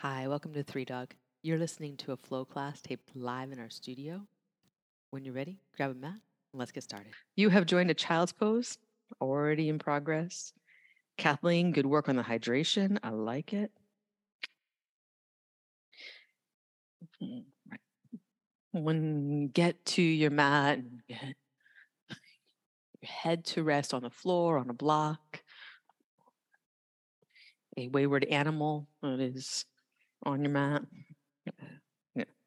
Hi, welcome to Three Dog. You're listening to a flow class taped live in our studio. When you're ready, grab a mat and let's get started. You have joined a child's pose, already in progress. Kathleen, good work on the hydration. I like it. When you get to your mat and get your head to rest on the floor, on a block, a wayward animal that is on your mat.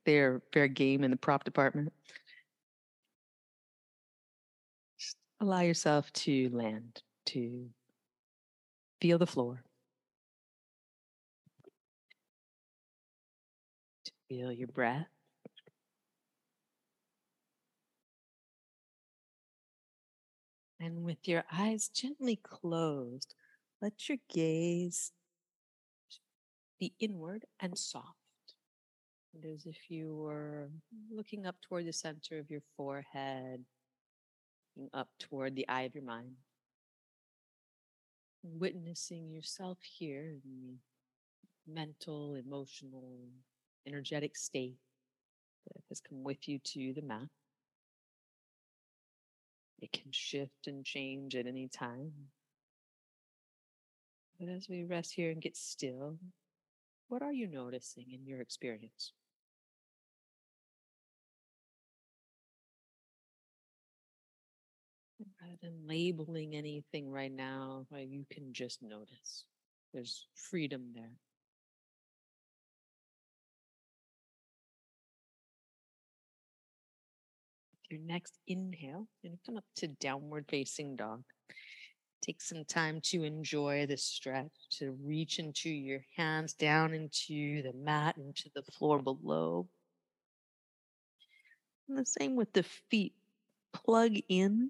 They're fair game in the prop department. Just allow yourself to land, to feel the floor, to feel your breath. And with your eyes gently closed, let your gaze be inward and soft. And as if you were looking up toward the center of your forehead, looking up toward the eye of your mind, witnessing yourself here in the mental, emotional, energetic state that has come with you to the mat. It can shift and change at any time. But as we rest here and get still, what are you noticing in your experience? Rather than labeling anything right now, you can just notice. There's freedom there. Your next inhale, and come up to downward facing dog. Take some time to enjoy this stretch, to reach into your hands down into the mat, into the floor below. And the same with the feet. Plug in.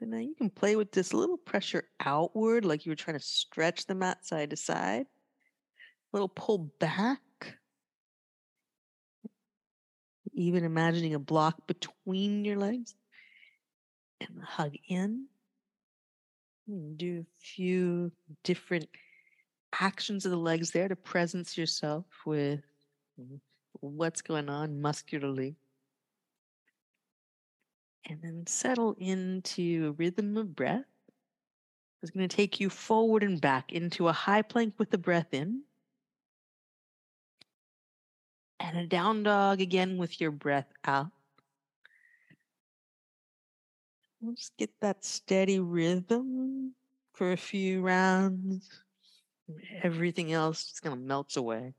And now you can play with this little pressure outward, like you were trying to stretch the mat side to side. A little pull back. Even imagining a block between your legs. And hug in. Do a few different actions of the legs there to presence yourself with mm, what's going on muscularly. And then settle into a rhythm of breath. It's going to take you forward and back into a high plank with the breath in. And a down dog again with your breath out. Just get that steady rhythm for a few rounds. Everything else just kind of melts away.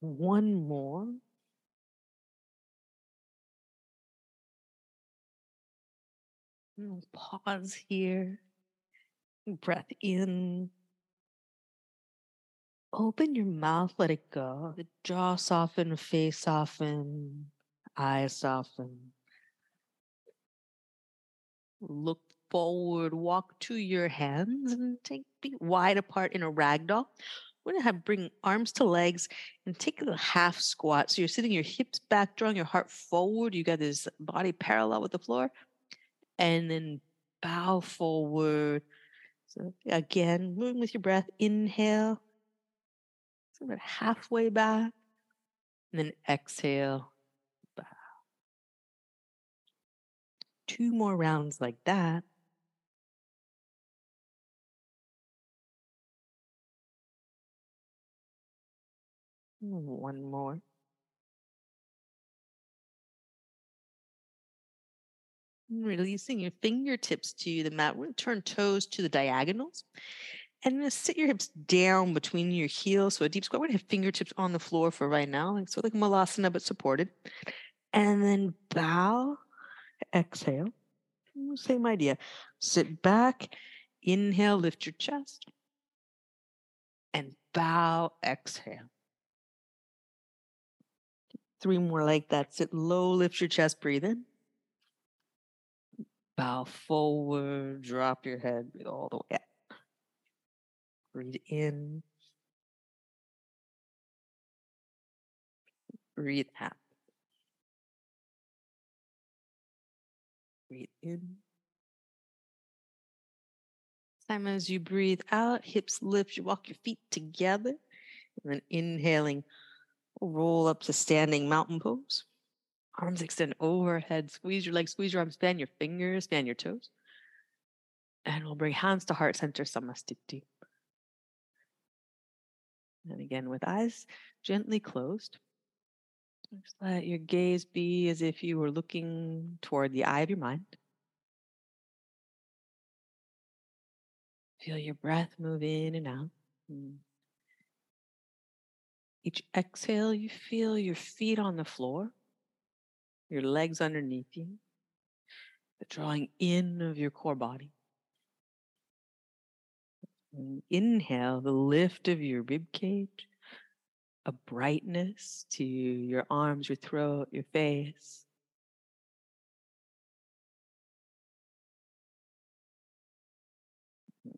One more. Pause here. Breath in. Open your mouth, let it go. The jaw soften, face soften, eyes soften. Look forward, walk to your hands and take feet wide apart in a ragdoll. We're gonna have bring arms to legs and take a half squat. So you're sitting your hips back, drawing your heart forward. You got this body parallel with the floor, and then bow forward. So again, moving with your breath. Inhale. So about halfway back. And then exhale. Bow. Two more rounds like that. One more. Releasing your fingertips to the mat. We're going to turn toes to the diagonals. And then sit your hips down between your heels. So a deep squat. We're going to have fingertips on the floor for right now. Like so like malasana, but supported. And then bow, exhale. Same idea. Sit back, inhale, lift your chest. And bow, exhale. Three more like that. Sit low, lift your chest, breathe in. Bow forward, drop your head, breathe all the way out. Breathe in. Breathe out. Breathe in. Time as you breathe out, hips lift, you walk your feet together. And then inhaling, roll up to standing mountain pose. Arms extend overhead, squeeze your legs, squeeze your arms, span your fingers, span your toes. And we'll bring hands to heart center, Samastiti. And again, with eyes gently closed, just let your gaze be as if you were looking toward the eye of your mind. Feel your breath move in and out. Mm. Each exhale, you feel your feet on the floor, your legs underneath you, the drawing in of your core body. Inhale, the lift of your rib cage, a brightness to your arms, your throat, your face.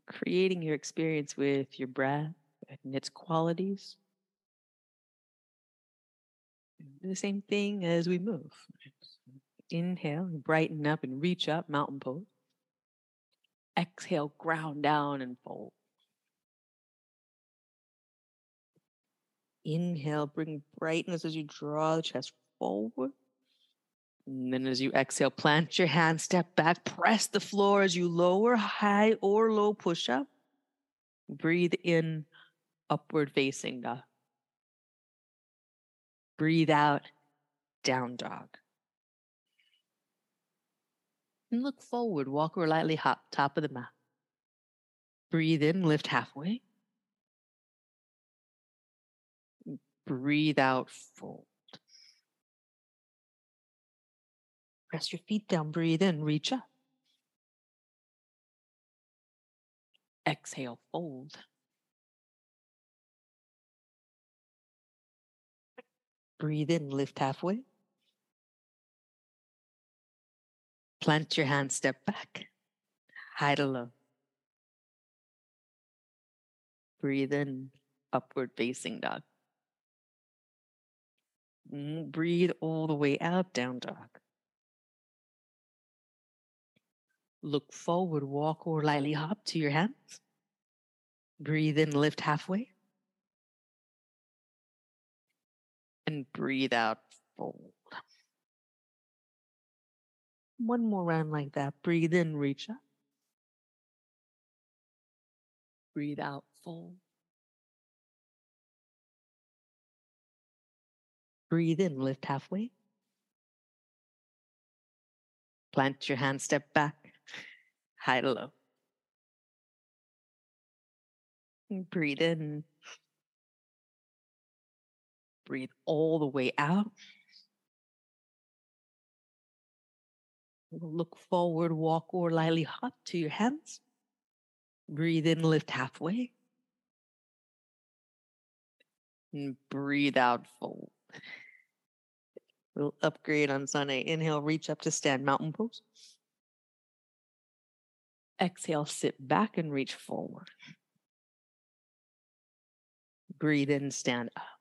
Creating your experience with your breath and its qualities. Do the same thing as we move. Inhale, brighten up and reach up, mountain pose. Exhale, ground down and fold. Inhale, bring brightness as you draw the chest forward. And then as you exhale, plant your hand, step back, press the floor as you lower, high or low push up. Breathe in, upward facing dog. Breathe out, down dog. And look forward, walk or lightly hop, top of the mat. Breathe in, lift halfway. Breathe out, fold. Press your feet down, breathe in, reach up. Exhale, fold. Breathe in, lift halfway. Plant your hand, step back. High to low. Breathe in, upward facing dog. Mm, breathe all the way out, down dog. Look forward, walk or lightly hop to your hands. Breathe in, lift halfway. And breathe out, fold. One more round like that. Breathe in, reach up. Breathe out, fold. Breathe in, lift halfway. Plant your hand, step back, high to low. Breathe in. Breathe all the way out. Look forward, walk or lightly hop to your hands. Breathe in, lift halfway. And breathe out, fold. We'll upgrade on Sunday. Inhale, reach up to stand mountain pose. Exhale, sit back and reach forward. Breathe in, stand up.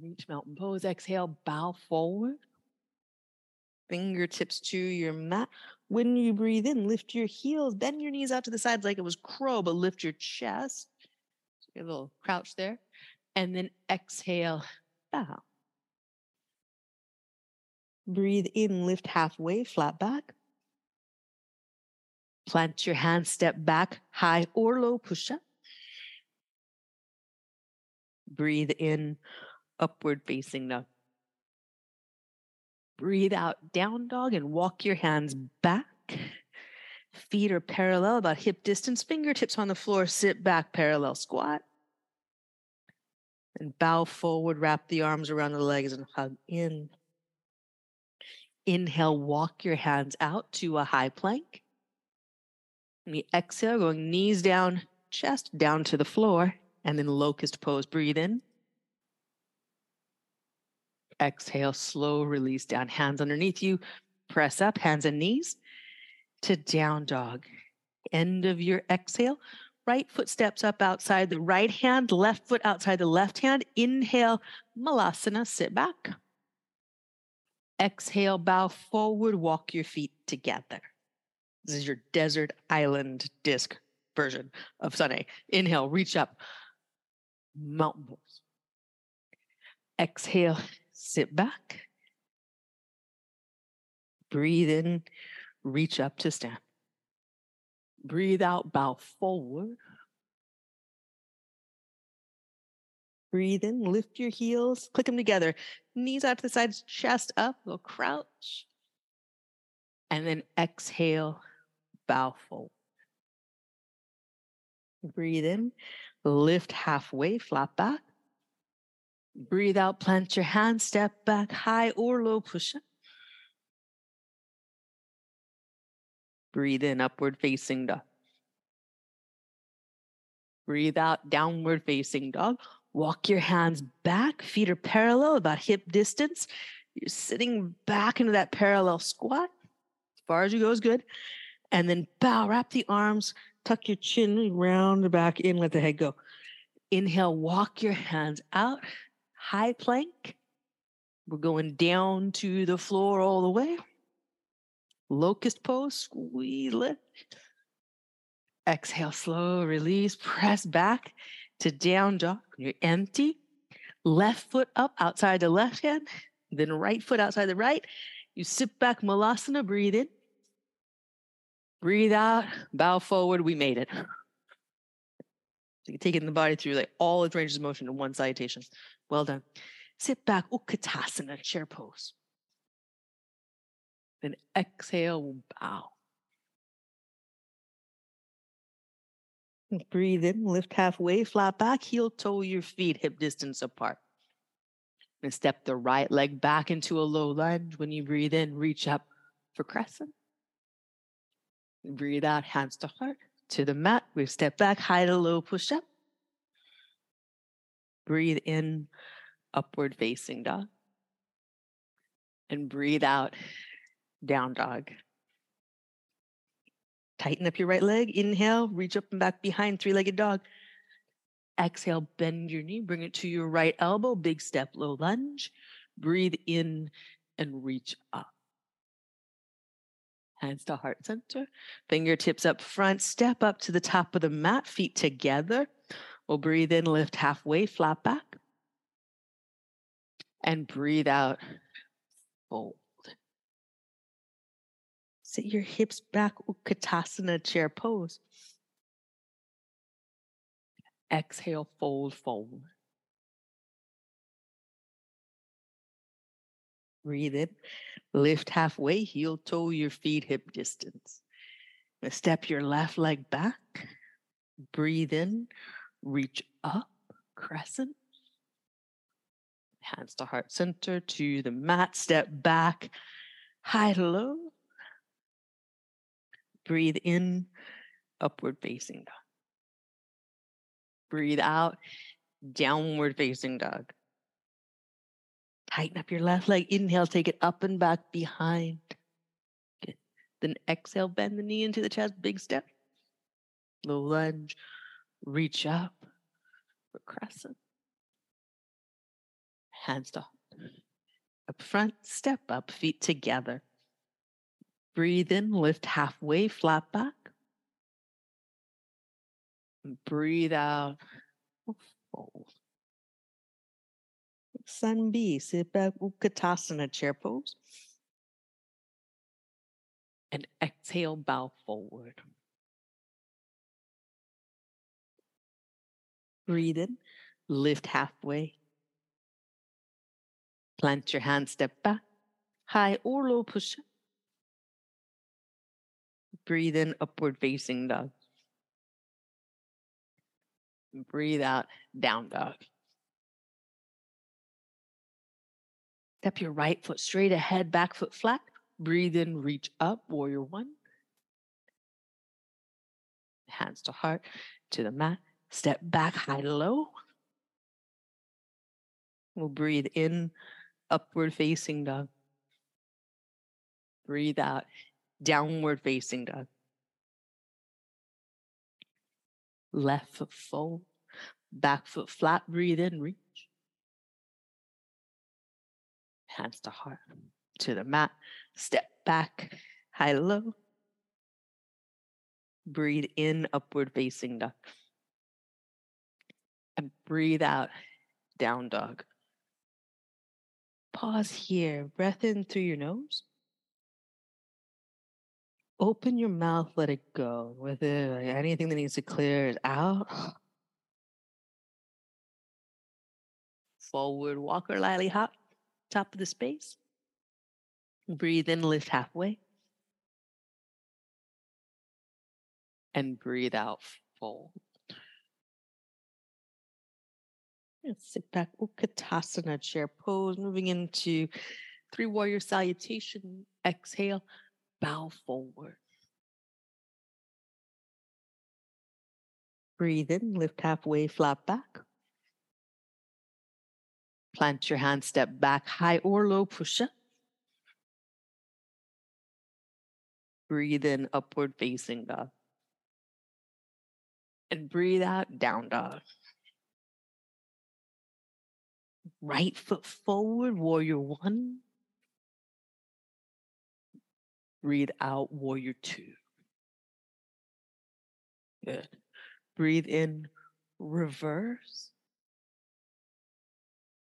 Reach mountain pose. Exhale, bow forward. Fingertips to your mat. When you breathe in, lift your heels, bend your knees out to the sides like it was crow, but lift your chest. a little crouch there. And then exhale, bow. Breathe in, lift halfway, flat back. Plant your hands, step back, high or low push up. Breathe in, upward facing dog. Breathe out, down dog, and walk your hands back. Feet are parallel, about hip distance, fingertips on the floor, sit back, parallel squat. And bow forward, wrap the arms around the legs and hug in. Inhale, walk your hands out to a high plank. And we exhale, going knees down, chest down to the floor, and then locust pose. Breathe in. Exhale, slow release down, hands underneath you. Press up, hands and knees to down dog. End of your exhale, Right foot steps up outside the right hand, left foot outside the left hand. Inhale, Malasana, sit back. Exhale, bow forward, walk your feet together. This is your desert island disc version of Sunny. Inhale, reach up, mountain pose. Exhale, sit back. Breathe in, reach up to stand. Breathe out, bow forward. Breathe in, lift your heels, click them together. Knees out to the sides, chest up, little crouch. And then exhale, bow forward. Breathe in, lift halfway, flat back. Breathe out, plant your hands, step back, high or low push up. Breathe in, upward facing dog. Breathe out, downward facing dog. Walk your hands back, feet are parallel, about hip distance. You're sitting back into that parallel squat. As far as you go is good. And then bow, wrap the arms, tuck your chin, round the back in, let the head go. Inhale, walk your hands out, high plank. We're going down to the floor all the way. Locust pose, squeeze lift. Exhale, slow release, press back to down dog. You're empty. Left foot up outside the left hand, then right foot outside the right. You sit back, Malasana, breathe in. Breathe out, bow forward. We made it. Taking the body through like all its ranges of motion in one salutation. Well done. Sit back, Utkatasana, chair pose. Then exhale, bow. Breathe in, lift halfway, flat back, heel toe your feet hip distance apart. And step the right leg back into a low lunge. When you breathe in, reach up for crescent. Breathe out, hands to heart, to the mat. We step back, high to low push up. Breathe in, upward facing dog. And breathe out, down dog. Tighten up your right leg. Inhale, reach up and back behind, three legged dog. Exhale, bend your knee, bring it to your right elbow, big step, low lunge. Breathe in and reach up. Hands to heart center, fingertips up front, step up to the top of the mat, feet together. We'll breathe in, lift halfway, flat back. And breathe out, fold. Sit your hips back, Utkatasana chair pose. Exhale, fold forward. Breathe in, lift halfway, heel toe your feet hip distance. Step your left leg back. Breathe in, reach up, crescent. Hands to heart center to the mat, step back, high to low. Breathe in, upward facing dog. Breathe out, downward facing dog. Tighten up your left leg. Inhale, take it up and back behind. Good. Then exhale, bend the knee into the chest, big step. Low lunge, reach up for crescent. Hands to up front, step up, feet together. Breathe in, lift halfway, flat back. Breathe out, fold. Sun B, sit back, Utkatasana chair pose. And exhale, bow forward. Breathe in, lift halfway. Plant your hand, step back, high or low push up. Breathe in, upward facing dog. Breathe out, down dog. Step your right foot straight ahead, back foot flat. Breathe in, reach up, warrior one. Hands to heart, to the mat. Step back, high to low. We'll breathe in, upward facing dog. Breathe out, downward facing dog. Left foot forward, back foot flat. Breathe in, reach. Hands to heart, to the mat. Step back, high low. Breathe in, upward facing dog. And breathe out, down dog. Pause here. Breath in through your nose. Open your mouth, let it go. With it, like anything that needs to clear is out. Forward walker, lily hop, top of the space. Breathe in, lift halfway. And breathe out, fold. Sit back, Utkatasana chair pose, moving into three warrior salutation. Exhale, bow forward. Breathe in, lift halfway, flat back. Plant your hand, step back, high or low push up. Breathe in, upward facing dog. And breathe out, down dog. Right foot forward, warrior one. Breathe out, warrior two. Good. Breathe in, reverse.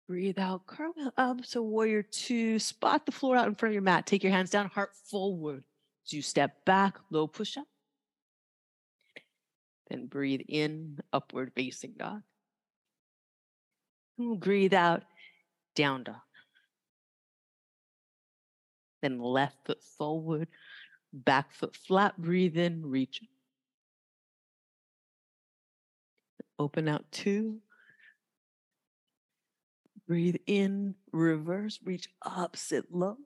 Breathe out, curl up. So warrior two, spot the floor out in front of your mat. Take your hands down, heart forward. So you step back, low push up. Then breathe in, upward facing dog. And we'll Breathe out, down dog. Then left foot forward, back foot flat. Breathe in, reach. Open out two. Breathe in, reverse, reach up, sit low.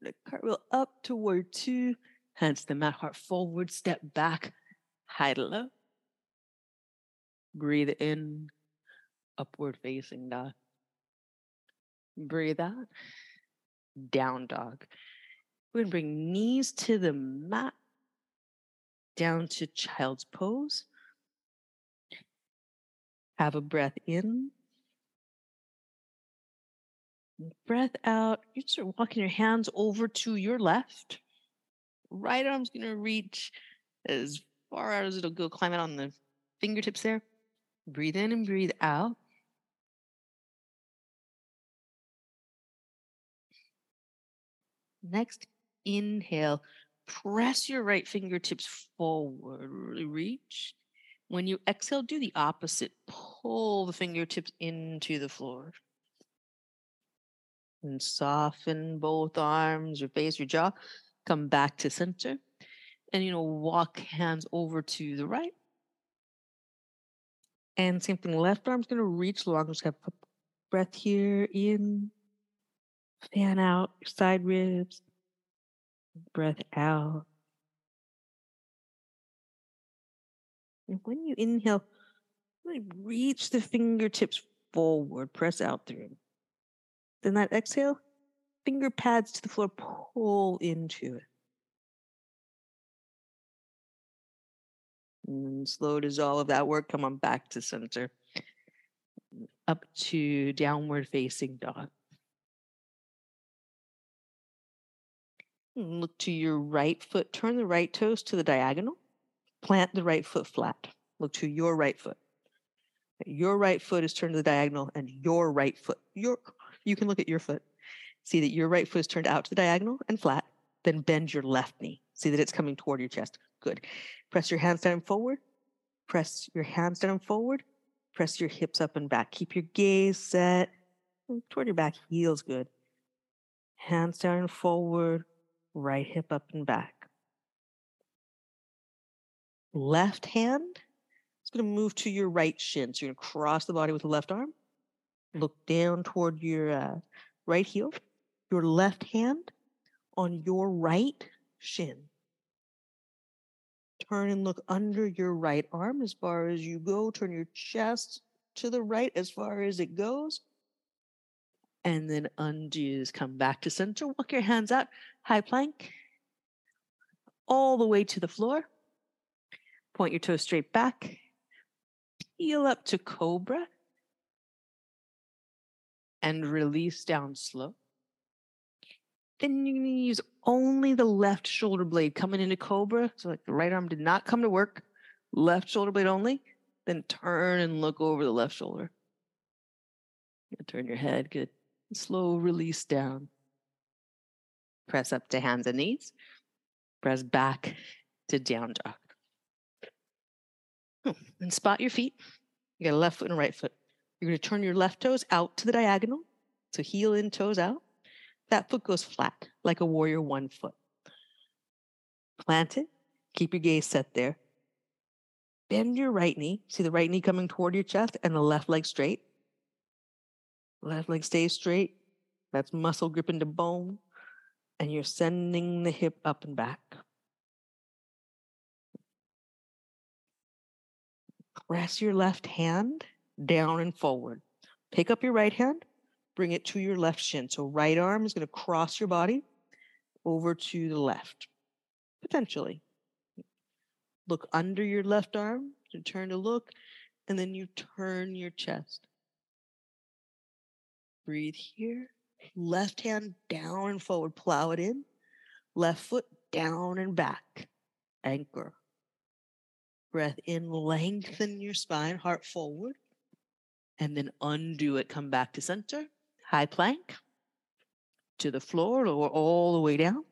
The cartwheel up toward two. Hands to the mat, heart forward, step back, high to low. Breathe in, upward facing dog. Breathe out, down dog. We're to bring knees to the mat, down to child's pose. Have a breath in. Breath out. You start walking your hands over to your left. Right arm's going to reach as far out as it'll go. Climb out on the fingertips there. Breathe in and breathe out. Next, inhale. Press your right fingertips forward. Really reach. When you exhale, do the opposite. Pull the fingertips into the floor. And soften both arms, your face, your jaw. Come back to center. And, you know, walk hands over to the right. And same thing, left arm's going to reach long. Just have breath here in, fan out, side ribs, breath out. And when you inhale, really reach the fingertips forward, press out through. Then that exhale, finger pads to the floor, pull into it. And slow dissolve that work. Come on back to center. Up to downward facing dog. Look to your right foot. Turn the right toes to the diagonal. Plant the right foot flat. Look to your right foot. Your right foot is turned to the diagonal, and your right foot, your you can look at your foot. See that your right foot is turned out to the diagonal and flat. Then bend your left knee. See that it's coming toward your chest. Good. Press your hands down forward. Press your hands down forward. Press your hips up and back. Keep your gaze set toward your back. Heels good. Hands down forward. Right hip up and back. Left hand is going to move to your right shin. So you're going to cross the body with the left arm. Look down toward your uh, right heel. Your left hand on your right shin. Turn and look under your right arm as far as you go. Turn your chest to the right as far as it goes. And then undo. Come back to center. Walk your hands out. High plank. All the way to the floor Point your toes straight back. Peel up to cobra. And release down slow. Then you're going to use only the left shoulder blade coming into cobra. So like the right arm did not come to work. Left shoulder blade only. Then turn and look over the left shoulder. Turn your head. Good. Slow release down. Press up to hands and knees. Press back to down dog. And spot your feet. You got a left foot and a right foot. You're going to turn your left toes out to the diagonal. So heel in, toes out. That foot goes flat, like a warrior one foot. Plant it. Keep your gaze set there. Bend your right knee. See the right knee coming toward your chest and the left leg straight. Left leg stays straight. That's muscle gripping to bone. And you're sending the hip up and back. Press your left hand down and forward. Pick up your right hand, bring it to your left shin. So right arm is going to cross your body over to the left, potentially. Look under your left arm to turn to look, and then you turn your chest. Breathe here. Left hand down and forward, plow it in. Left foot down and back. Anchor. Breath in, lengthen your spine, heart forward. And then undo it, come back to center. High plank to the floor or all the way down.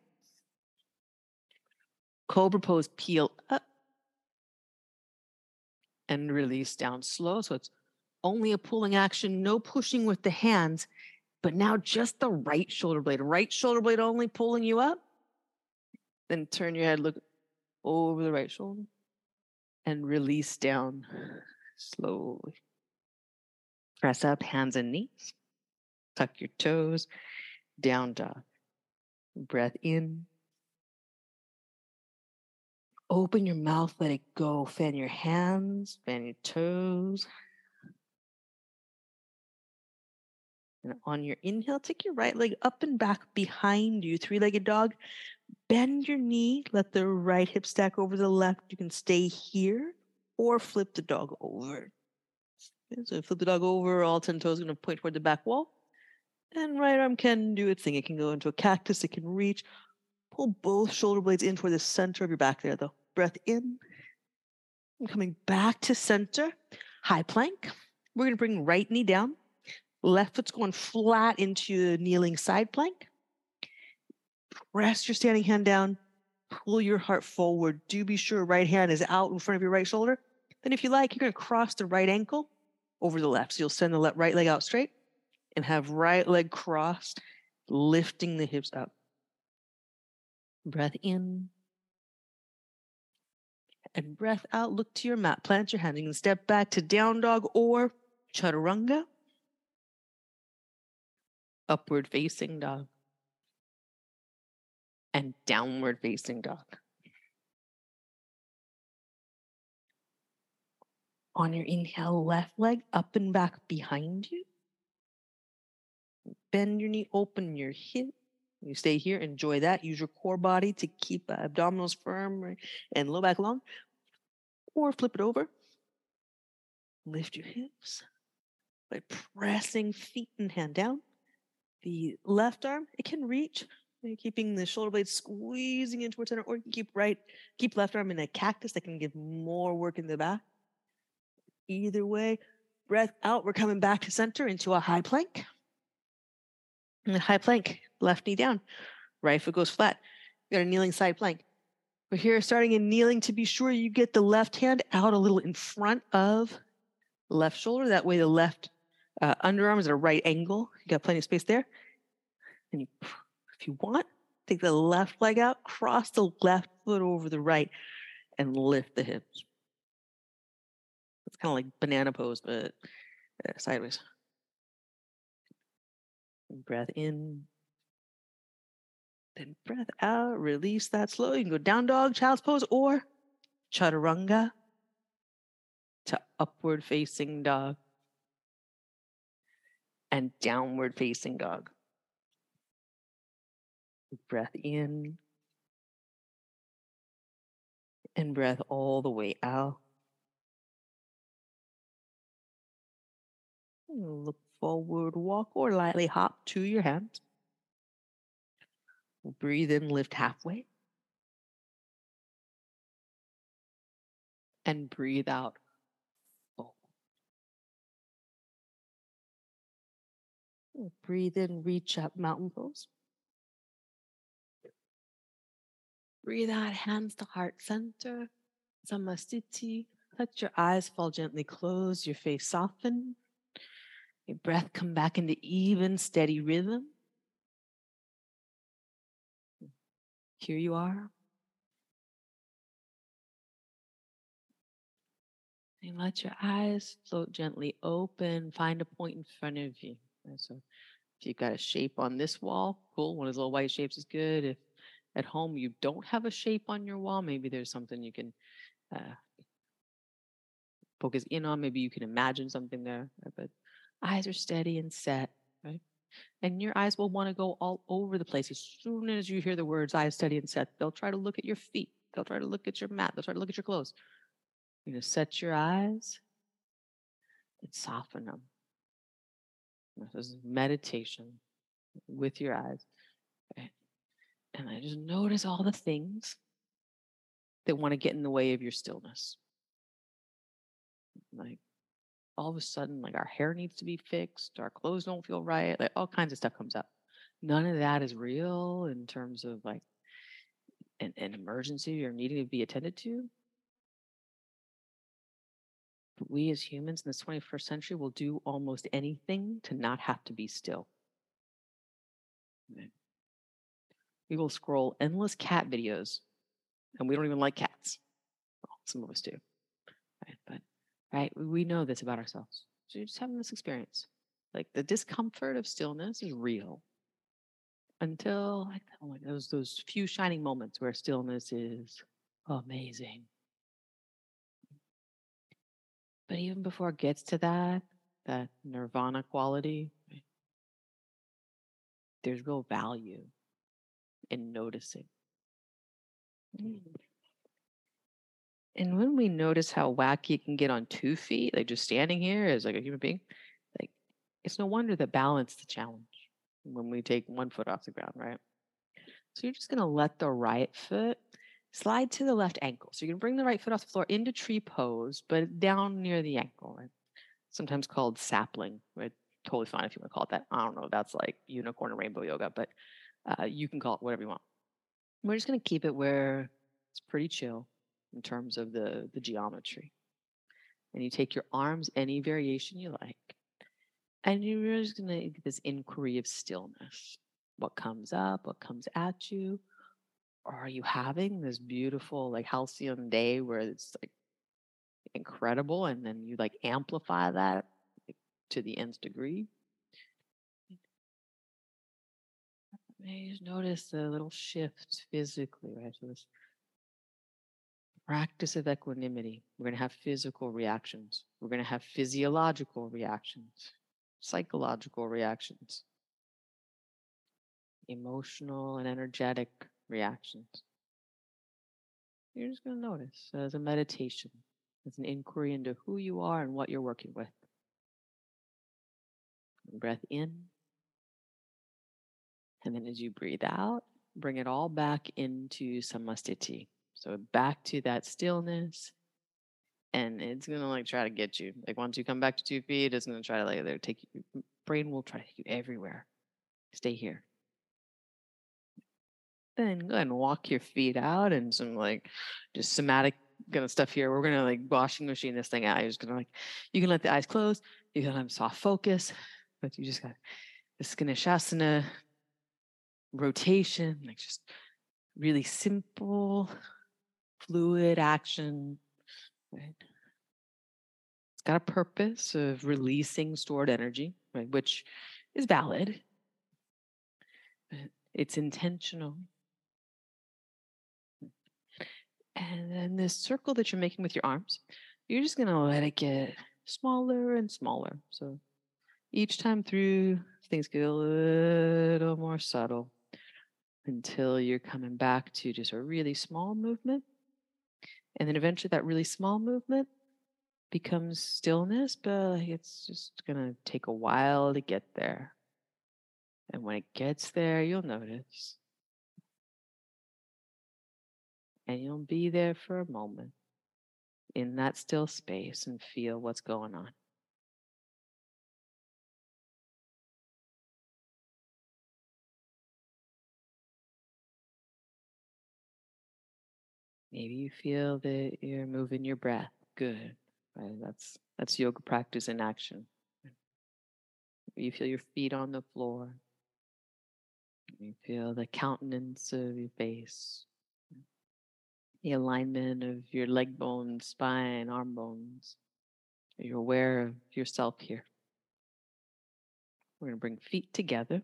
Cobra pose, peel up and release down slow. So it's only a pulling action, no pushing with the hands, but now just the right shoulder blade, right shoulder blade only pulling you up. Then turn your head, look over the right shoulder and release down slowly. Press up, hands and knees. Tuck your toes, down dog. Breath in. Open your mouth, let it go. Fan your hands, fan your toes. And on your inhale, take your right leg up and back behind you, three legged dog. Bend your knee, let the right hip stack over the left. You can stay here or flip the dog over. So flip the dog over, all 10 toes going to point toward the back wall. And right arm can do its thing. It can go into a cactus, it can reach. Pull both shoulder blades in toward the center of your back there, though. Breath in. Coming back to center. High plank. We're going to bring right knee down. Left foot's going flat into kneeling side plank. Press your standing hand down. Pull your heart forward. Do be sure right hand is out in front of your right shoulder. Then, if you like, you're going to cross the right ankle over the left. So you'll send the left, right leg out straight and have right leg crossed, lifting the hips up. Breath in. And breath out. Look to your mat. Plant your hand. You can step back to down dog or chaturanga. Upward facing dog. And downward facing dog. On your inhale, left leg up and back behind you. Bend your knee, open your hip. You stay here, enjoy that. Use your core body to keep abdominals firm and low back long. Or flip it over. Lift your hips by pressing feet and hand down. The left arm, it can reach, keeping the shoulder blades squeezing in towards center, or you can keep right, keep left arm in a cactus that can give more work in the back. Either way, breath out. We're coming back to center into a high plank. And high plank, left knee down, right foot goes flat. You got a kneeling side plank. We're here starting in kneeling to be sure you get the left hand out a little in front of left shoulder. That way, the left uh, underarm is at a right angle. You got plenty of space there. And you, if you want, take the left leg out, cross the left foot over the right, and lift the hips. It's kind of like banana pose, but uh, sideways. Breath in. Then breath out. Release that slow. You can go down dog, child's pose, or chaturanga to upward facing dog and downward facing dog. Breath in And breath all the way out. Look forward, walk, or lightly hop to your hands. Breathe in, lift halfway. And breathe out. Breathe in, reach up, mountain pose. Breathe out, hands to heart center. Samasthiti. Let your eyes fall gently closed, your face soften. Your breath come back into even, steady rhythm. Here you are. And let your eyes float gently open. Find a point in front of you. So if you've got a shape on this wall, cool. One of those little white shapes is good. If at home you don't have a shape on your wall, maybe there's something you can uh, focus in on. Maybe you can imagine something there. But eyes are steady and set, right? And your eyes will want to go all over the place. As soon as you hear the words eyes steady and set, they'll try to look at your feet. They'll try to look at your mat. They'll try to look at your clothes. You know, set your eyes and soften them. This is meditation with your eyes. Okay? And I just notice all the things that want to get in the way of your stillness. Like all of a sudden, like our hair needs to be fixed, our clothes don't feel right, like all kinds of stuff comes up. None of that is real in terms of like an, an emergency or needing to be attended to. But we as humans in this 21st century will do almost anything to not have to be still. We will scroll endless cat videos, and we don't even like cats. Well, some of us do. Right? But right, we know this about ourselves. So you're just having this experience. Like the discomfort of stillness is real. Until like oh those those few shining moments where stillness is amazing. But even before it gets to that, that nirvana quality, there's real value in noticing. Mm. And when we notice how wacky it can get on two feet, like just standing here as like a human being, like it's no wonder that balance the challenge when we take one foot off the ground, right? So you're just gonna let the right foot slide to the left ankle. So you're gonna bring the right foot off the floor into tree pose, but down near the ankle, right? Sometimes called sapling, right? Totally fine if you want to call it that. I don't know. That's like unicorn rainbow yoga, but uh, you can call it whatever you want. We're just gonna keep it where it's pretty chill in terms of the, the geometry. And you take your arms any variation you like. And you're just going to get this inquiry of stillness. What comes up? What comes at you? Or are you having this beautiful, like, halcyon day where it's like incredible and then you like amplify that to the nth degree? Maybe just notice the little shift physically, right? So this practice of equanimity. We're going to have physical reactions. We're going to have physiological reactions, psychological reactions, emotional and energetic reactions. You're just going to notice as a meditation, as an inquiry into who you are and what you're working with. Breath in. And then as you breathe out, bring it all back into samastiti. So back to that stillness. And it's gonna like try to get you. Like once you come back to two feet, it's gonna try to like take you brain will try to take you everywhere. Stay here. Then go ahead and walk your feet out and some like just somatic kind of stuff here. We're gonna like washing machine this thing out. You're just gonna like you can let the eyes close, you can have soft focus, but you just got this Ganeshasana rotation, like just really simple fluid action, right? It's got a purpose of releasing stored energy, right, which is valid. It's intentional. And then this circle that you're making with your arms, you're just going to let it get smaller and smaller. So each time through, things get a little more subtle until you're coming back to just a really small movement And then eventually that really small movement becomes stillness, but it's just going to take a while to get there. And when it gets there, you'll notice. And you'll be there for a moment in that still space and feel what's going on. Maybe you feel that you're moving your breath. Good. Right? That's that's yoga practice in action. You feel your feet on the floor. You feel the countenance of your face, the alignment of your leg bones, spine, arm bones. You're aware of yourself here. We're going to bring feet together,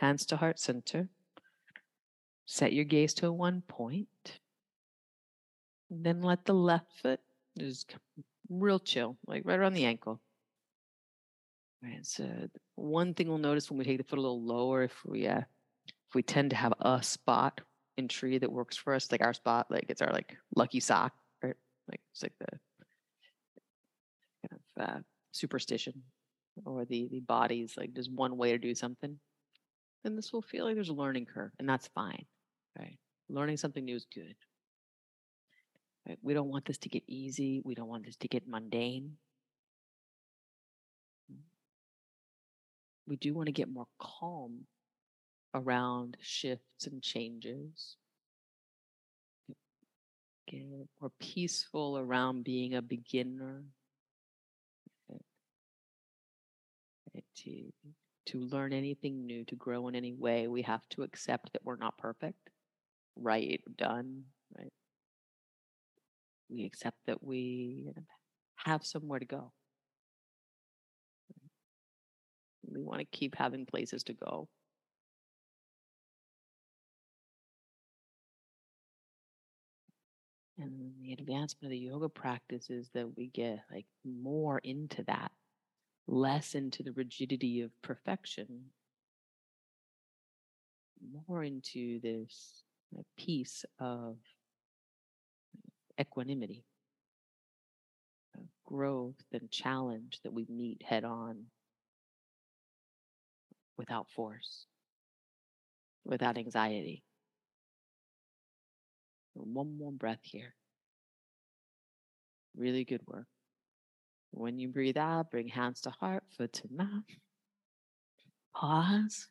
hands to heart center. Set your gaze to one point. Then let the left foot just real chill, like right around the ankle. Right. So one thing we'll notice when we take the foot a little lower, if we uh, if we tend to have a spot in tree that works for us, like our spot, like it's our like lucky sock, right? Like it's like the kind of uh, superstition, or the the body's like just one way to do something. Then this will feel like there's a learning curve, and that's fine, right? Learning something new is good. Right? We don't want this to get easy. We don't want this to get mundane. Mm. We do want to get more calm around shifts and changes. Get more peaceful around being a beginner. To, to learn anything new, to grow in any way, we have to accept that we're not perfect, right, done, right? We accept that we have somewhere to go. We want to keep having places to go. And the advancement of the yoga practice is that we get like more into that, less into the rigidity of perfection, more into this piece of equanimity, uh, growth and challenge that we meet head on without force, without anxiety. One more breath here. Really good work. When you breathe out, bring hands to heart, foot to mouth. Pause.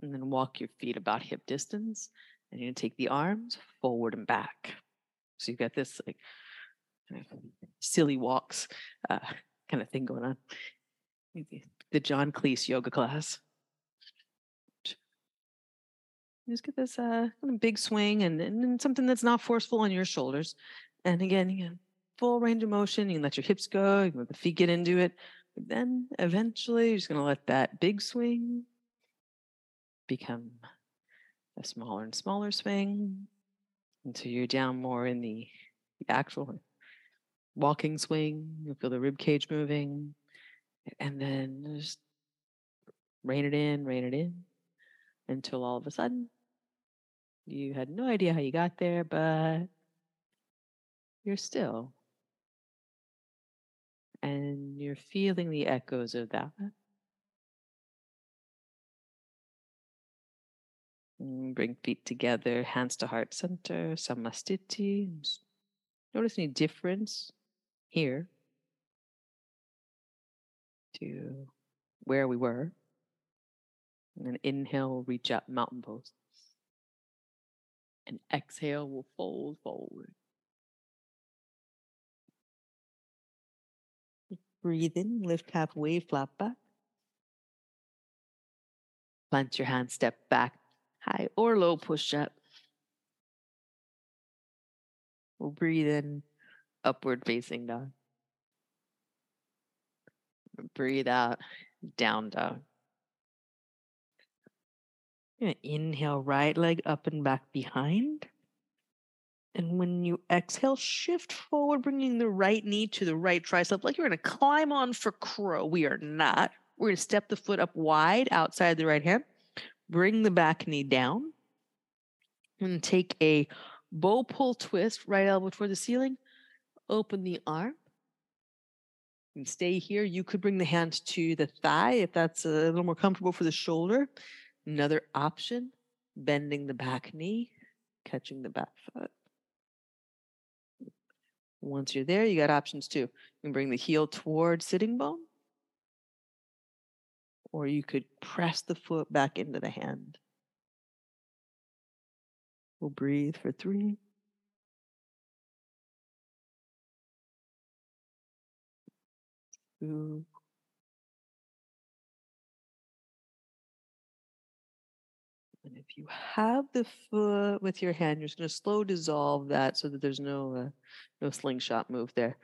And then walk your feet about hip distance. And you're going to take the arms forward and back. So you've got this like kind of silly walks uh, kind of thing going on. The John Cleese yoga class. Just get this uh, big swing and, and something that's not forceful on your shoulders. And again, you can full range of motion. You can let your hips go. You can let the feet get into it. But then eventually, you're just going to let that big swing become a smaller and smaller swing until you're down more in the, the actual walking swing. You'll feel the rib cage moving. And then just rein it in, rein it in until all of a sudden you had no idea how you got there, but you're still. And you're feeling the echoes of that. Mm, bring feet together, hands to heart center, samasthithi. Notice any difference here to where we were. And then inhale, reach up, mountain pose. And exhale, we'll fold forward. Breathe in, lift halfway, flat back. Plant your hand, step back, high or low push up. We'll breathe in, upward facing dog. Breathe out, down dog. inhale, right leg up and back behind. And when you exhale, shift forward, bringing the right knee to the right tricep, like you're going to climb on for crow. We are not. We're going to step the foot up wide outside the right hand, bring the back knee down, and take a Bow pull twist, right elbow toward the ceiling. Open the arm. And stay here. You could bring the hand to the thigh if that's a little more comfortable for the shoulder. Another option, bending the back knee, catching the back foot. Once you're there, you got options too. You can bring the heel toward sitting bone, or you could press the foot back into the hand. We'll breathe for three. Two. And if you have the foot with your hand, you're just going to slow dissolve that so that there's no uh, no slingshot move there.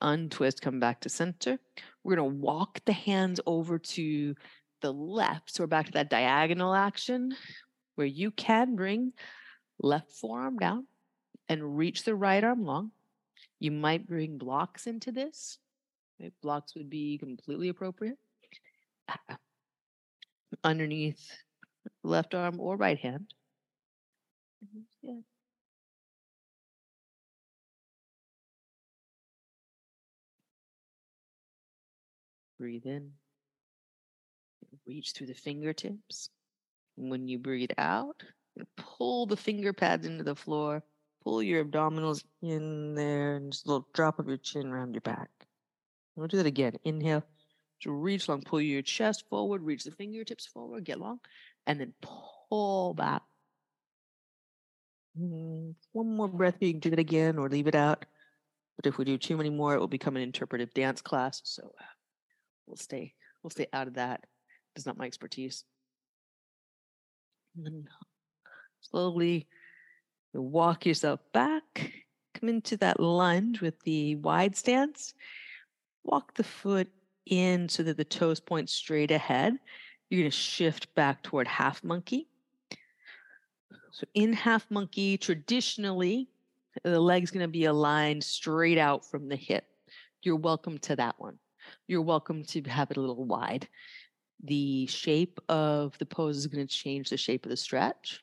Untwist, come back to center. We're going to walk the hands over to the left. So we're back to that diagonal action where you can bring left forearm down and reach the right arm long. You might bring blocks into this. Right? Blocks would be completely appropriate. Underneath left arm or right hand. Mhm, Yeah. Breathe in. Reach through the fingertips. When you breathe out, pull the finger pads into the floor. Pull your abdominals in there and just a little drop of your chin around your back. We'll do that again. Inhale. To reach long, pull your chest forward, reach the fingertips forward, get long, and then pull back. Mm, One more breath, you can do it again or leave it out. But if we do too many more, it will become an interpretive dance class. So uh, we'll stay, we'll stay out of that. It's not my expertise. And then slowly walk yourself back. Come into that lunge with the wide stance. Walk the foot in so that the toes point straight ahead. You're going to shift back toward half monkey. So in half monkey, traditionally, the leg's going to be aligned straight out from the hip. You're welcome to that one. You're welcome to have it a little wide. The shape of the pose is going to change the shape of the stretch.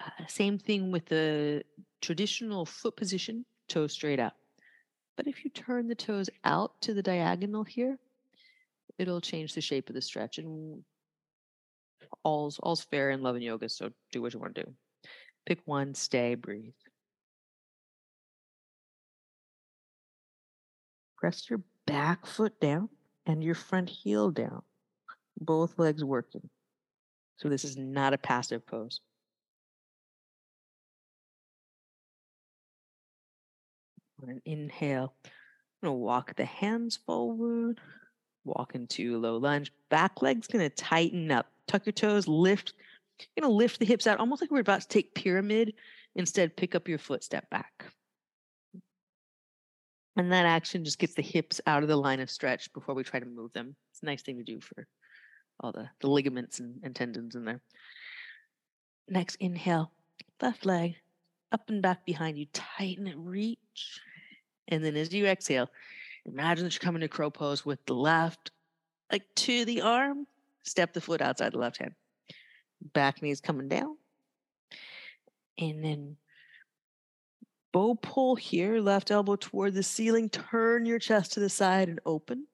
Uh, same thing with the traditional foot position, toe straight up. But if you turn the toes out to the diagonal here, it'll change the shape of the stretch. And all's all's fair in love and yoga, so do what you want to do. Pick one, stay, breathe. Press your back foot down and your front heel down. Both legs working. So this is not a passive pose. And inhale. I'm gonna walk the hands forward. Walk into low lunge. Back leg's gonna tighten up. Tuck your toes, lift. You're gonna lift the hips out, almost like we're about to take pyramid. Instead, pick up your foot, step back. And that action just gets the hips out of the line of stretch before we try to move them. It's a nice thing to do for all the, the ligaments and, and tendons in there. Next, inhale, left leg up and back behind you. Tighten it, reach. And then as you exhale, imagine that you're coming to crow pose with the left, like to the arm, step the foot outside the left hand. Back knee is coming down. And then bow pull here, left elbow toward the ceiling. Turn your chest to the side and open.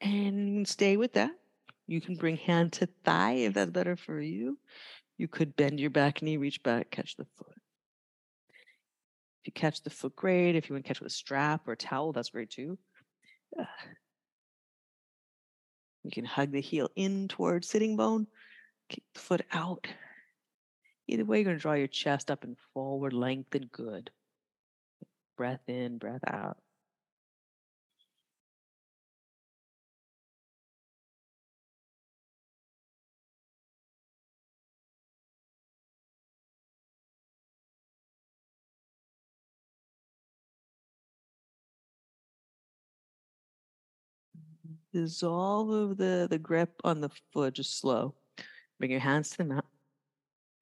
And stay with that. You can bring hand to thigh if that's better for you. You could bend your back knee, reach back, catch the foot. If you catch the foot, great. If you want to catch with a strap or a towel, that's great too. Uh, You can hug the heel in towards sitting bone, kick the foot out. Either way, you're going to draw your chest up and forward, lengthen good. Breath in, breath out. Dissolve the, the grip on the foot, just slow. Bring your hands to the mat.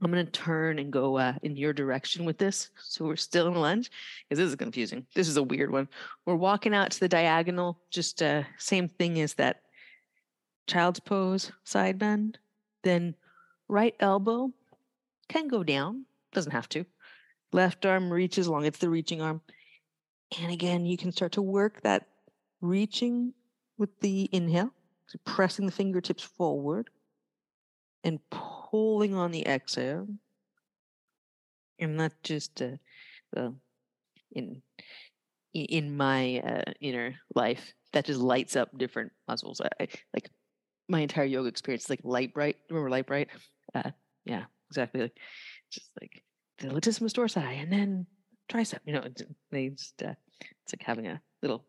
I'm going to turn and go uh, in your direction with this. So we're still in lunge because this is confusing. This is a weird one. We're walking out to the diagonal, just uh, same thing as that child's pose, side bend. Then right elbow can go down, doesn't have to. Left arm reaches long, it's the reaching arm. And again, you can start to work that reaching with the inhale, so pressing the fingertips forward and pulling on the exhale. And not just uh, uh, in in my uh, inner life that just lights up different muscles. I, I like my entire yoga experience, like Lite-Brite. Remember Lite-Brite? Uh, yeah, exactly. Like just like the latissimus dorsi, and then tricep. You know, uh, it's like having a little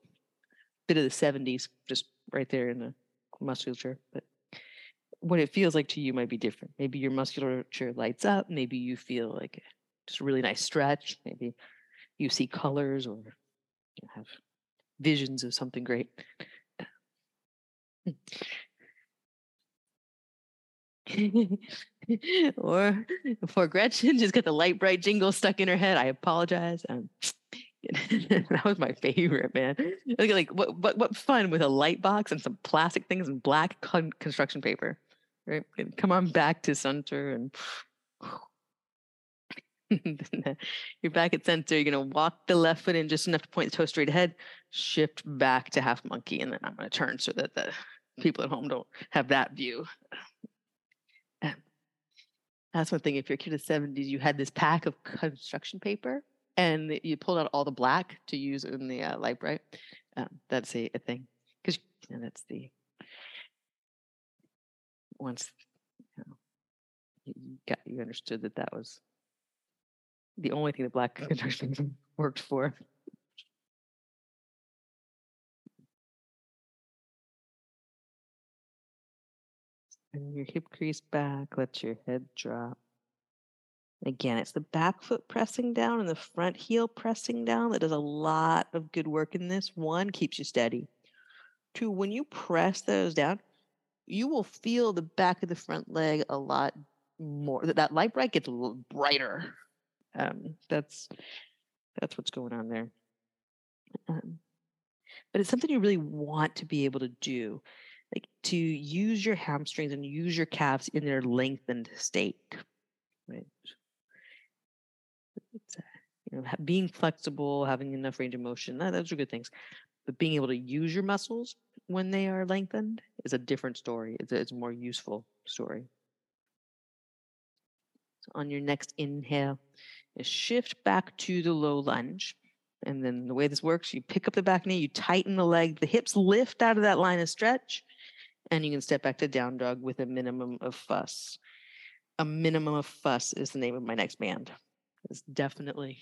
bit of the '70s just right there in the musculature. But what it feels like to you might be different. Maybe your musculature lights up. Maybe you feel like just a really nice stretch. Maybe you see colors or have visions of something great. or for Gretchen, just got the Lite-Brite jingle stuck in her head. I apologize. Um, that was my favorite, man. Like, like what, what, what fun with a light box and some plastic things and black con- construction paper, right? And come on back to center and you're back at center. You're gonna walk the left foot in just enough to point the toe straight ahead, shift back to half monkey, and then I'm gonna turn so that the people at home don't have that view. That's one thing. If you're kid of 70s, you had this pack of construction paper and you pulled out all the black to use in the uh, Lite-Brite. Um, that's a, a thing because you know, that's the once you, know, you got you understood that that was the only thing the black construction worked for. And your hip crease back, let your head drop. Again, it's the back foot pressing down and the front heel pressing down that does a lot of good work in this. One, keeps you steady. Two, when you press those down, you will feel the back of the front leg a lot more. That, light Lite-Brite gets a little brighter. Um, that's that's what's going on there. Um, but it's something you really want to be able to do like to use your hamstrings and use your calves in their lengthened state right it's, uh, you know being flexible having enough range of motion that, those are good things but being able to use your muscles when they are lengthened is a different story it's a, it's a more useful story so on your next inhale shift back to the low lunge and then the way this works you pick up the back knee you tighten the leg the hips lift out of that line of stretch and you can step back to down dog with a minimum of fuss. A minimum of fuss is the name of my next band. It's definitely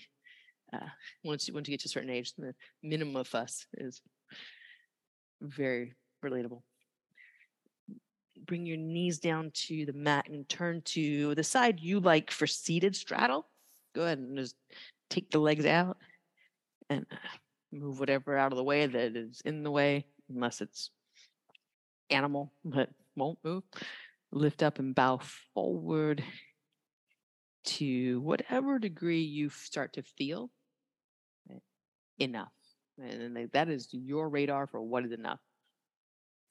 uh, once you once you get to a certain age, the minimum of fuss is very relatable. Bring your knees down to the mat and turn to the side you like for seated straddle. Go ahead and just take the legs out and uh, move whatever out of the way that is in the way, unless it's animal but won't move. Lift up and bow forward to whatever degree you start to feel enough. And that is your radar for what is enough.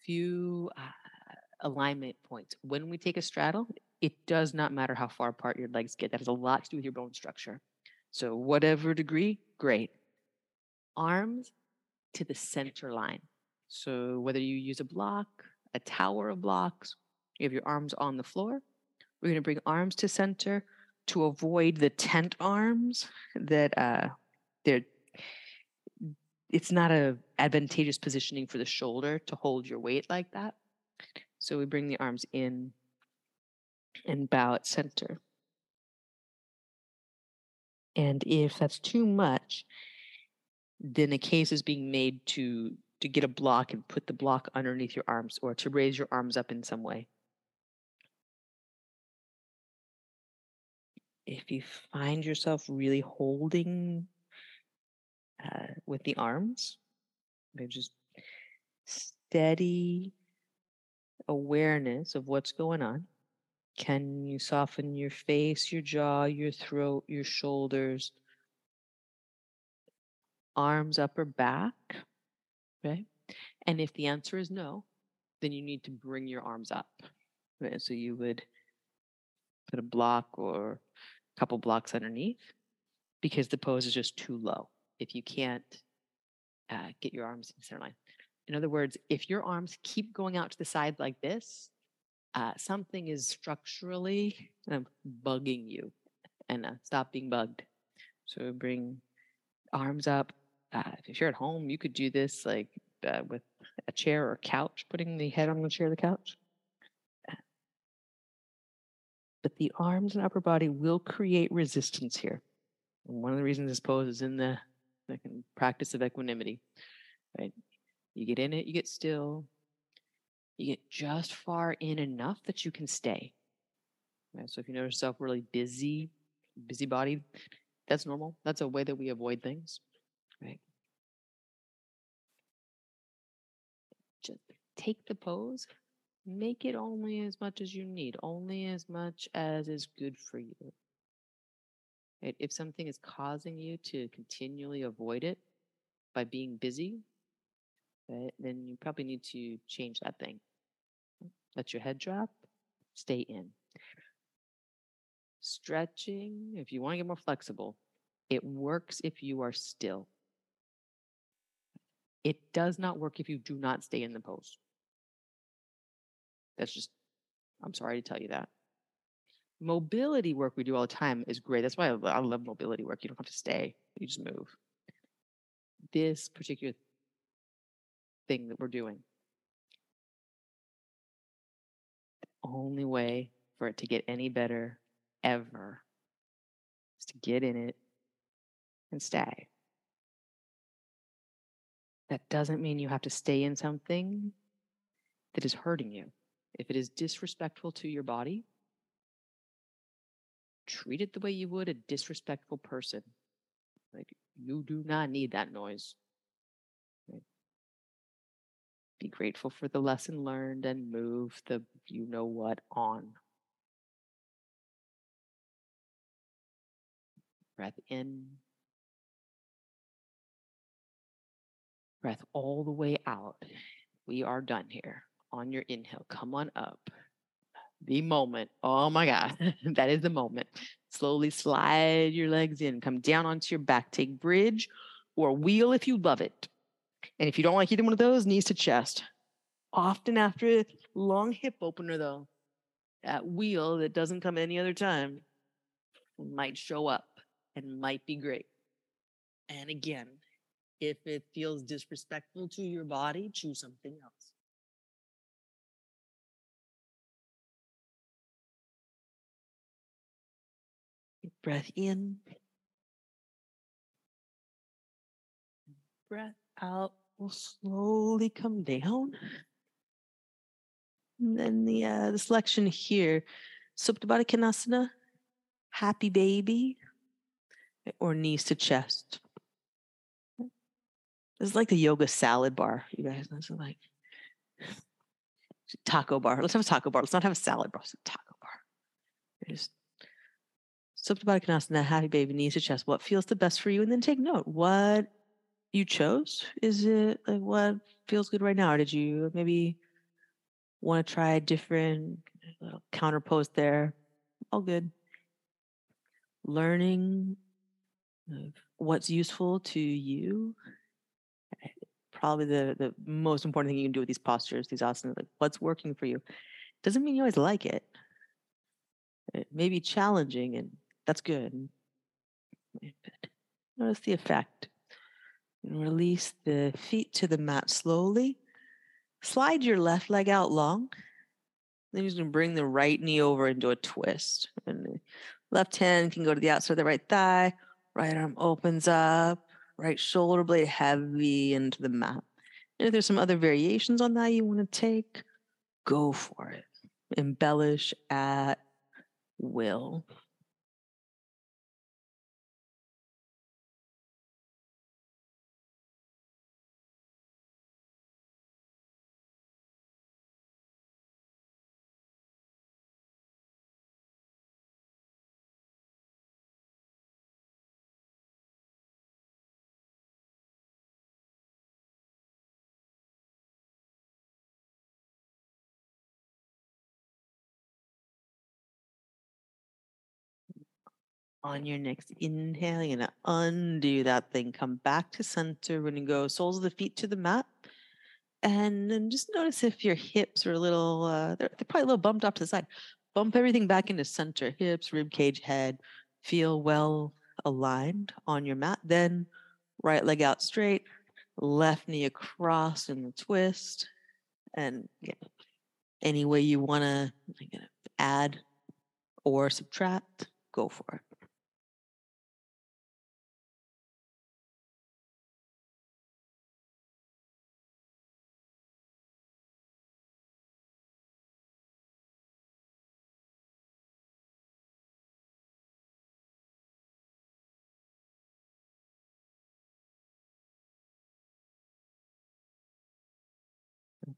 Few uh, alignment points. When we take a straddle, it does not matter how far apart your legs get. That has a lot to do with your bone structure. So, whatever degree, great. Arms to the center line. So whether you use a block, a tower of blocks, you have your arms on the floor. We're going to bring arms to center to avoid the tent arms that uh, they're it's not a advantageous positioning for the shoulder to hold your weight like that. So we bring the arms in and bow at center. And if that's too much, then a case is being made to to get a block and put the block underneath your arms or to raise your arms up in some way. If you find yourself really holding uh, with the arms, maybe just steady awareness of what's going on. Can you soften your face, your jaw, your throat, your shoulders, arms up or back? Okay. And if the answer is no, then you need to bring your arms up. Right? So you would put a block or a couple blocks underneath because the pose is just too low. If you can't uh, get your arms in center line. In other words, if your arms keep going out to the side like this, uh, something is structurally uh, bugging you and uh, stop being bugged. So bring arms up. Uh, if you're at home, you could do this like uh, with a chair or couch, putting the head on the chair or the couch. But the arms and upper body will create resistance here. And one of the reasons this pose is in the, the practice of equanimity, right? You get in it, you get still, you get just far in enough that you can stay. Right? So if you notice yourself really busy, busybody, that's normal. That's a way that we avoid things, right? Just take the pose, make it only as much as you need, only as much as is good for you. Right? If something is causing you to continually avoid it by being busy, right, then you probably need to change that thing. Let your head drop, stay in. Stretching, if you want to get more flexible, it works if you are still. It does not work if you do not stay in the pose. That's just, I'm sorry to tell you that. Mobility work we do all the time is great. That's why I, love mobility work. You don't have to stay, you just move. This particular thing that we're doing, the only way for it to get any better ever is to get in it and stay. That doesn't mean you have to stay in something that is hurting you. If it is disrespectful to your body, treat it the way you would a disrespectful person. Like, you do not need that noise. Right? Be grateful for the lesson learned and move the you know what on. Breath in. Breath all the way out. We are done here. On your inhale, come on up the moment. Oh my God, that is the moment. Slowly slide your legs in, come down onto your back, take bridge or wheel if you love it. And if you don't like either one of those, knees to chest. Often after a long hip opener, though, that wheel that doesn't come any other time might show up and might be great. And again, if it feels disrespectful to your body, choose something else. Breath in. Breath out will slowly come down. And then the uh, the selection here, Supta Baddha Konasana, Happy Baby, or knees to chest. This is like the yoga salad bar, you guys. This is like taco bar. Let's have a taco bar. Let's not have a salad bar. It's a taco bar. Just Supta Baddha Konasana, happy baby, knees to chest. What feels the best for you? And then take note. What you chose? Is it like what feels good right now? Or did you maybe want to try a different little counter pose there? All good. Learning what's useful to you. Eh, probably the, the most important thing you can do with these postures, these asanas, like what's working for you. Doesn't mean you always like it. It may be challenging and that's good. Notice the effect. And release the feet to the mat slowly. Slide your left leg out long. Then you're going to bring the right knee over into a twist. And left hand can go to the outside of the right thigh. Right arm opens up. Right shoulder blade heavy into the mat. And if there's some other variations on that you want to take, go for it. Embellish at will. On your next inhale, you're going to undo that thing. Come back to center. We're going to go soles of the feet to the mat. And then just notice if your hips are a little, uh, they're, they're probably a little bumped off to the side. Bump everything back into center hips, rib cage, head. Feel well aligned on your mat. Then right leg out straight, left knee across in the twist. And yeah, any way you want to add or subtract, go for it.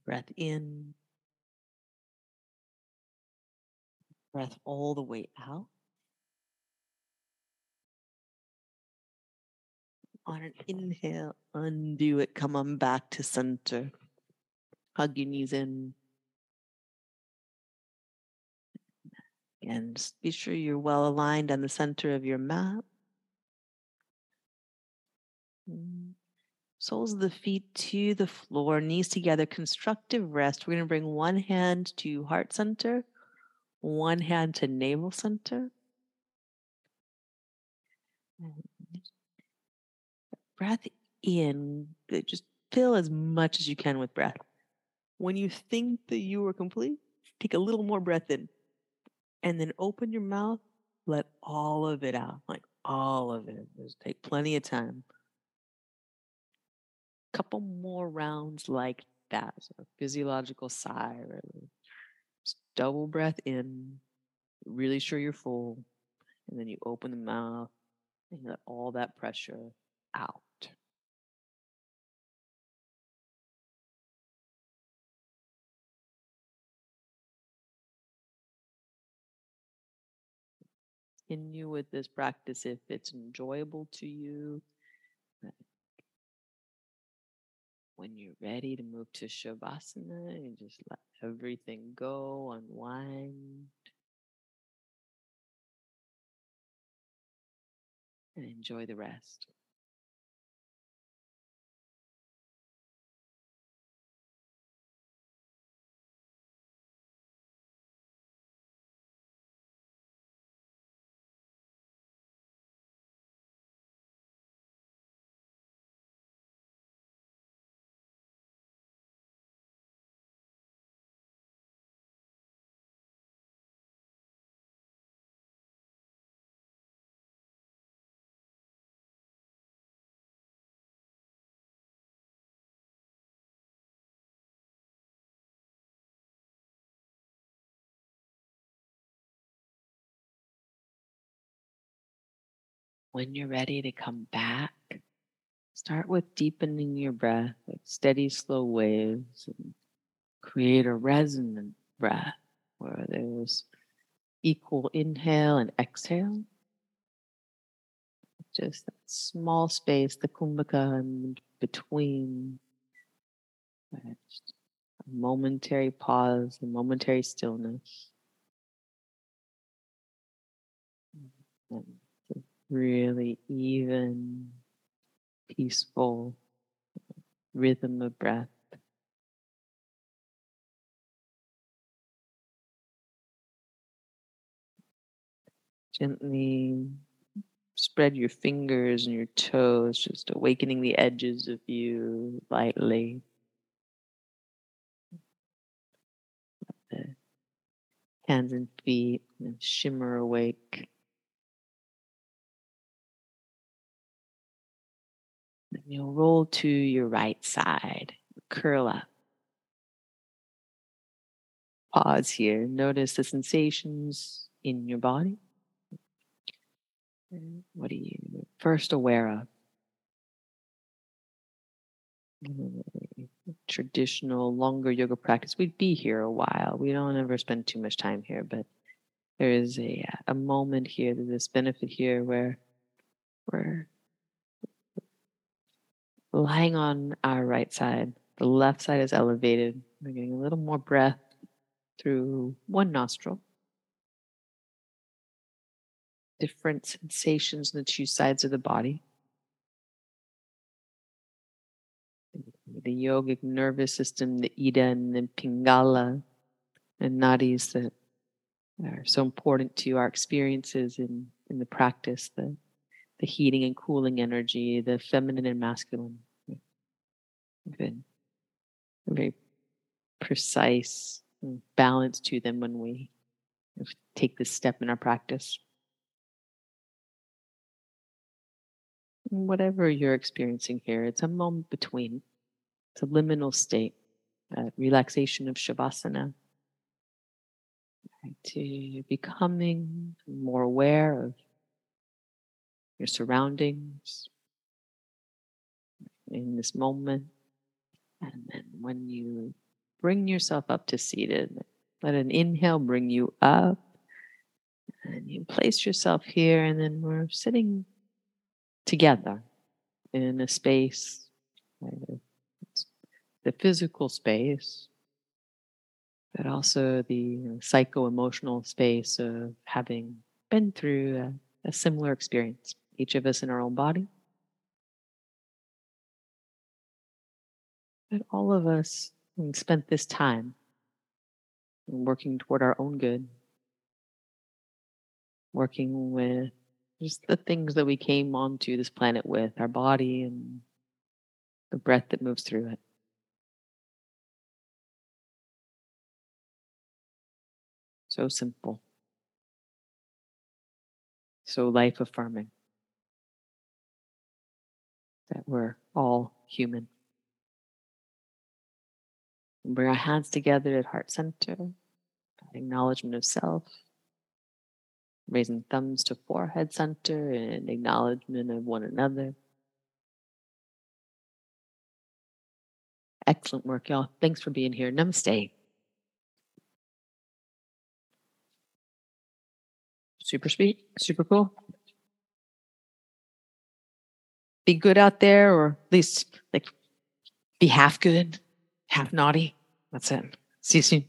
Breath in. Breath all the way out. On an inhale, undo it. Come on back to center. Hug your knees in. And just be sure you're well aligned on the center of your mat. Mm. Soles of the feet to the floor, knees together, constructive rest. We're going to bring one hand to heart center, one hand to navel center. Breath in, uh, just fill as much as you can with breath. When you think that you are complete, take a little more breath in and then open your mouth, let all of it out, like all of it. Just take plenty of time couple more rounds like that. So physiological sigh, really. Just double breath in, really sure you're full, and then you open the mouth and let all that pressure out. Continue with this practice if it's enjoyable to you. When you're ready to move to Shavasana, and just let everything go, unwind. And enjoy the rest. When you're ready to come back, start with deepening your breath with steady, slow waves and create a resonant breath where there's equal inhale and exhale. Just that small space, the kumbhaka in between. Just a momentary pause, a momentary stillness. And really even, peaceful rhythm of breath. Gently spread your fingers and your toes, just awakening the edges of you lightly. the hands and feet shimmer awake. You'll roll to your right side, curl up. Pause here. Notice the sensations in your body. What are you first aware of? Mm-hmm. Traditional longer yoga practice. We'd be here a while. We don't ever spend too much time here, but there is a a moment here, there's this benefit here where we're lying on our right side. The left side is elevated. We're getting a little more breath through one nostril. different sensations in the two sides of the body. The yogic nervous system, the Ida and the Pingala, and nadis that are so important to our experiences in, in the practice, the, the heating and cooling energy, the feminine and masculine. Good. Very precise balance to them when we take this step in our practice. Whatever you're experiencing here, it's a moment between. It's a liminal state, a relaxation of Shavasana. To becoming more aware of your surroundings in this moment. And then when you bring yourself up to seated, let an inhale bring you up. And you place yourself here, and then we're sitting together in a space, the physical space, but also the psycho emotional space of having been through a, a similar experience, each of us in our own body. But all of us spent this time working toward our own good, working with just the things that we came onto this planet with our body and the breath that moves through it. So simple. So life affirming that we're all human. bring our hands together at heart center, acknowledgement of self, raising thumbs to forehead center and acknowledgement of one another. Excellent work, y'all. Thanks for being here. Namaste. Super sweet, super cool. Be good out there, or at least like be half good, half naughty. That's it. See you soon.